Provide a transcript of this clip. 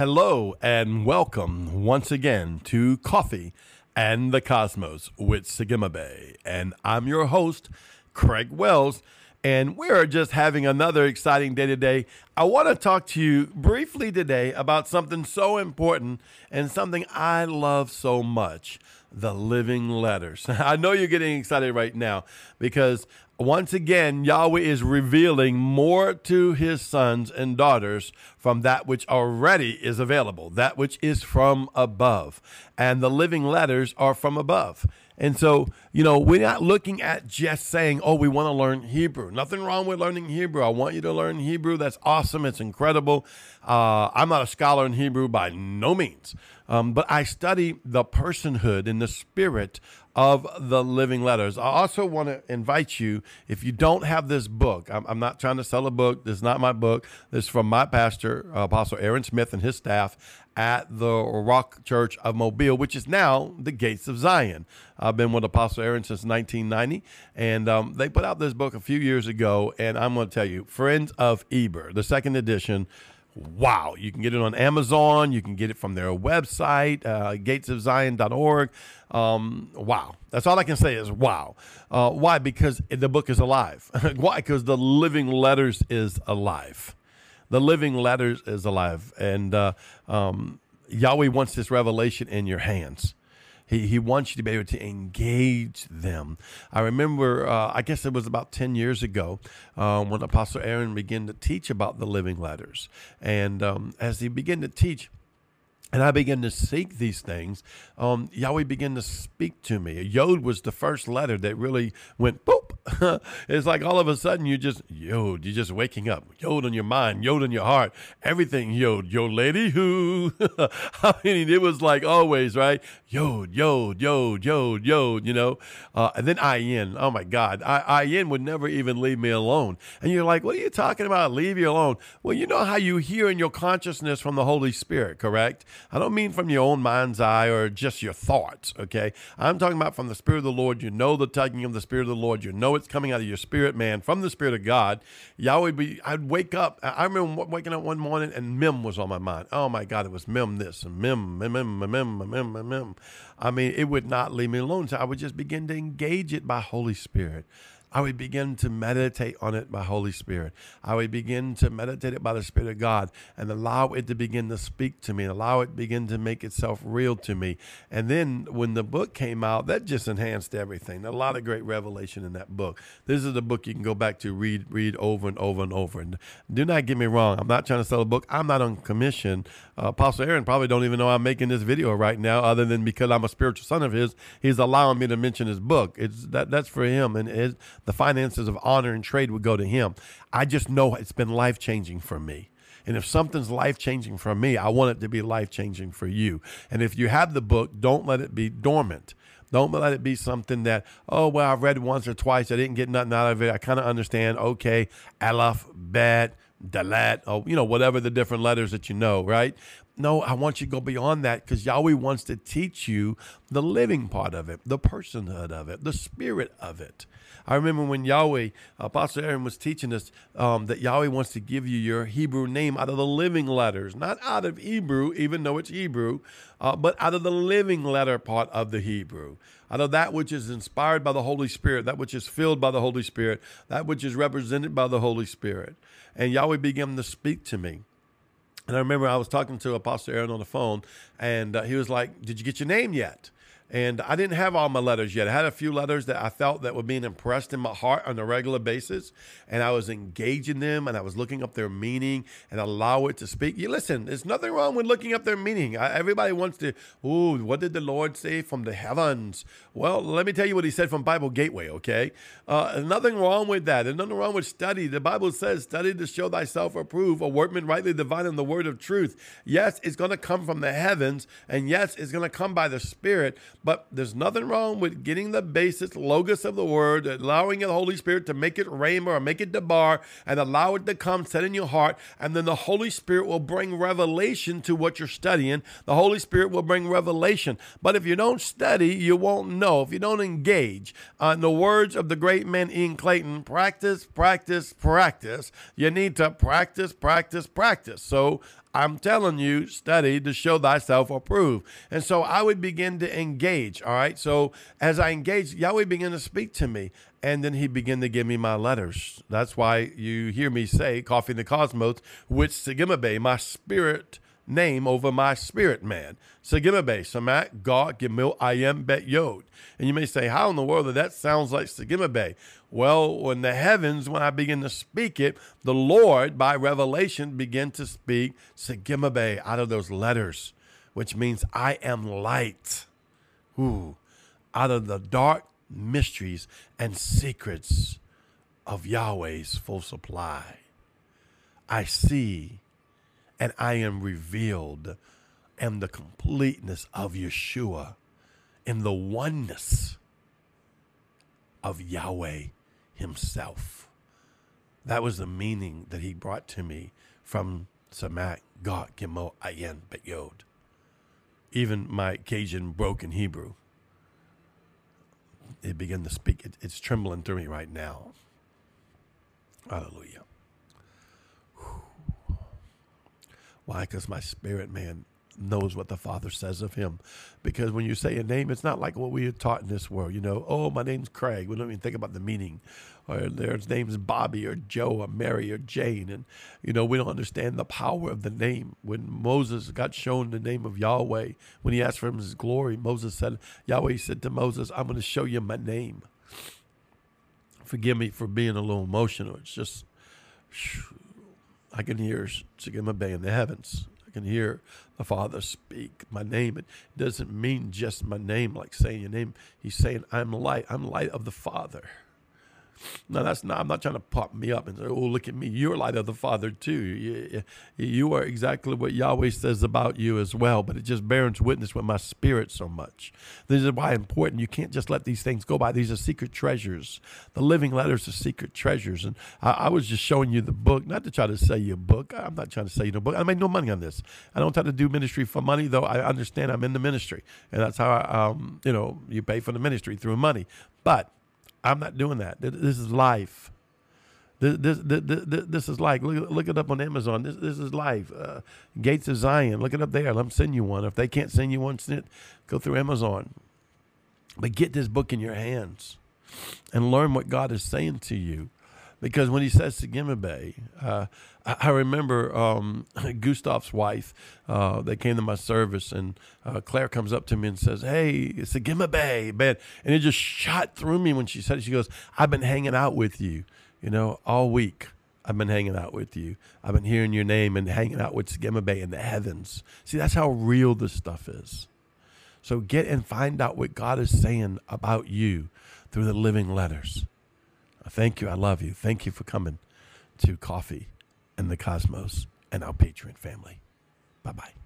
Hello and welcome once again to Coffee and the Cosmos with Sagima Bay. And I'm your host, Craig Wells. And we're just having another exciting day today. I want to talk to you briefly today about something so important and something I love so much the living letters. I know you're getting excited right now because once again, Yahweh is revealing more to his sons and daughters from that which already is available, that which is from above. And the living letters are from above. And so, you know, we're not looking at just saying, oh, we want to learn Hebrew. Nothing wrong with learning Hebrew. I want you to learn Hebrew. That's awesome. It's incredible. Uh, I'm not a scholar in Hebrew by no means. Um, but I study the personhood and the spirit of the living letters. I also want to invite you, if you don't have this book, I'm, I'm, not trying to sell a book. This is not my book. This is from my pastor, uh, Apostle Aaron Smith, and his staff at the Rock Church of Mobile, which is now the Gates of Zion. I've been with Apostle Aaron since 1990, and um, they put out this book a few years ago. And I'm going to tell you, Friends of Eber, the second edition wow. You can get it on Amazon. You can get it from their website, uh, gatesofzion.org. Um, wow. That's all I can say is wow. Uh, why? Because the book is alive. why? Because the living letters is alive. The living letters is alive. And uh, um, Yahweh wants this revelation in your hands. He, he wants you to be able to engage them. I remember, uh, I guess it was about 10 years ago uh, when Apostle Aaron began to teach about the living letters. And um, as he began to teach, and I began to seek these things. Um, Yahweh began to speak to me. Yod was the first letter that really went boop. it's like all of a sudden you just Yod. You're just waking up. Yod in your mind. Yod in your heart. Everything Yod. Yo, lady who. I mean, it was like always right. Yod, Yod, Yod, Yod, Yod. You know, uh, and then Ayin. Oh my God, I, Ayin would never even leave me alone. And you're like, what are you talking about? Leave you alone? Well, you know how you hear in your consciousness from the Holy Spirit, correct? I don't mean from your own mind's eye or just your thoughts, okay? I'm talking about from the Spirit of the Lord. You know the tugging of the Spirit of the Lord. You know it's coming out of your spirit, man, from the Spirit of God. Yahweh be, I'd wake up. I remember waking up one morning and Mem was on my mind. Oh my God, it was Mem this and Mem, Mem, Mem, Mem, Mem, Mem, Mem. I mean, it would not leave me alone. So I would just begin to engage it by Holy Spirit. I would begin to meditate on it by Holy Spirit. I would begin to meditate it by the Spirit of God and allow it to begin to speak to me, allow it begin to make itself real to me. And then when the book came out, that just enhanced everything. A lot of great revelation in that book. This is a book you can go back to read, read over and over and over. And do not get me wrong. I'm not trying to sell a book. I'm not on commission. Uh, Apostle Aaron probably don't even know I'm making this video right now, other than because I'm a spiritual son of his. He's allowing me to mention his book. It's that that's for him and his the finances of honor and trade would go to him. I just know it's been life changing for me. And if something's life changing for me, I want it to be life changing for you. And if you have the book, don't let it be dormant. Don't let it be something that, oh, well, I've read once or twice. I didn't get nothing out of it. I kind of understand. Okay, Aleph, Bet, Dalet, or, you know, whatever the different letters that you know, right? No, I want you to go beyond that because Yahweh wants to teach you the living part of it, the personhood of it, the spirit of it. I remember when Yahweh, Apostle Aaron was teaching us um, that Yahweh wants to give you your Hebrew name out of the living letters, not out of Hebrew, even though it's Hebrew, uh, but out of the living letter part of the Hebrew, out of that which is inspired by the Holy Spirit, that which is filled by the Holy Spirit, that which is represented by the Holy Spirit. And Yahweh began to speak to me. And I remember I was talking to Apostle Aaron on the phone, and uh, he was like, Did you get your name yet? And I didn't have all my letters yet. I had a few letters that I felt that were being impressed in my heart on a regular basis. And I was engaging them and I was looking up their meaning and allow it to speak. You listen, there's nothing wrong with looking up their meaning. I, everybody wants to, ooh, what did the Lord say from the heavens? Well, let me tell you what he said from Bible Gateway, okay? Uh, nothing wrong with that. There's nothing wrong with study. The Bible says, study to show thyself approved, a workman rightly dividing the word of truth. Yes, it's going to come from the heavens. And yes, it's going to come by the Spirit but there's nothing wrong with getting the basic logos of the word, allowing the Holy Spirit to make it rhema or make it debar, and allow it to come, set in your heart, and then the Holy Spirit will bring revelation to what you're studying. The Holy Spirit will bring revelation. But if you don't study, you won't know. If you don't engage, uh, in the words of the great man Ian Clayton, practice, practice, practice. You need to practice, practice, practice. So I'm telling you, study to show thyself approved. And so I would begin to engage. All right. So as I engage, Yahweh began to speak to me. And then he began to give me my letters. That's why you hear me say, Coffee in the Cosmos, which Sigimabe, my spirit name over my spirit man. Sigimabe, Samak, Gimel, Ayem, Bet Yod. And you may say, how in the world that that sounds like Sigimabe? Well, when the heavens, when I begin to speak it, the Lord, by revelation, began to speak Segimabe out of those letters, which means I am light. Ooh, out of the dark mysteries and secrets of Yahweh's full supply. I see and I am revealed and the completeness of Yeshua in the oneness of Yahweh himself. That was the meaning that he brought to me from Samak, God, Gimo, Ayin, Bet Yod. Even my Cajun broken Hebrew, it began to speak. It, it's trembling through me right now. Hallelujah. Why? Because my spirit man knows what the Father says of him. Because when you say a name, it's not like what we are taught in this world. You know, oh, my name's Craig. We don't even think about the meaning. Or their name's Bobby or Joe or Mary or Jane. And, you know, we don't understand the power of the name. When Moses got shown the name of Yahweh, when he asked for his glory, Moses said, Yahweh said to Moses, I'm going to show you my name. Forgive me for being a little emotional. It's just, I can hear Shigema Bay in the heavens. I can hear the Father speak my name. It doesn't mean just my name, like saying your name. He's saying, I'm light. I'm light of the Father. No, that's not. I'm not trying to pop me up and say, "Oh, look at me! You're light of the Father too. You, you are exactly what Yahweh says about you as well." But it just bears witness with my spirit so much. This is why important. You can't just let these things go by. These are secret treasures. The living letters are secret treasures. And I, I was just showing you the book, not to try to sell you a book. I'm not trying to sell you no book. I made no money on this. I don't try to do ministry for money, though. I understand I'm in the ministry, and that's how I, um, you know, you pay for the ministry through money. But I'm not doing that. This is life. This, this, this, this is like, look, look it up on Amazon. This, this is life. Uh, Gates of Zion. Look it up there. Let them send you one. If they can't send you one, send it, go through Amazon. But get this book in your hands and learn what God is saying to you. Because when he says to Gimabe, uh, I, remember um, Gustav's wife, uh, they came to my service, and uh, Claire comes up to me and says, Hey, it's a Gimabe, man. And it just shot through me when she said it. She goes, I've been hanging out with you, you know, all week. I've been hanging out with you. I've been hearing your name and hanging out with Skimma Bay in the heavens. See, that's how real this stuff is. So get and find out what God is saying about you through the living letters. Thank you. I love you. Thank you for coming to Coffee and the Cosmos and our Patreon family. Bye bye.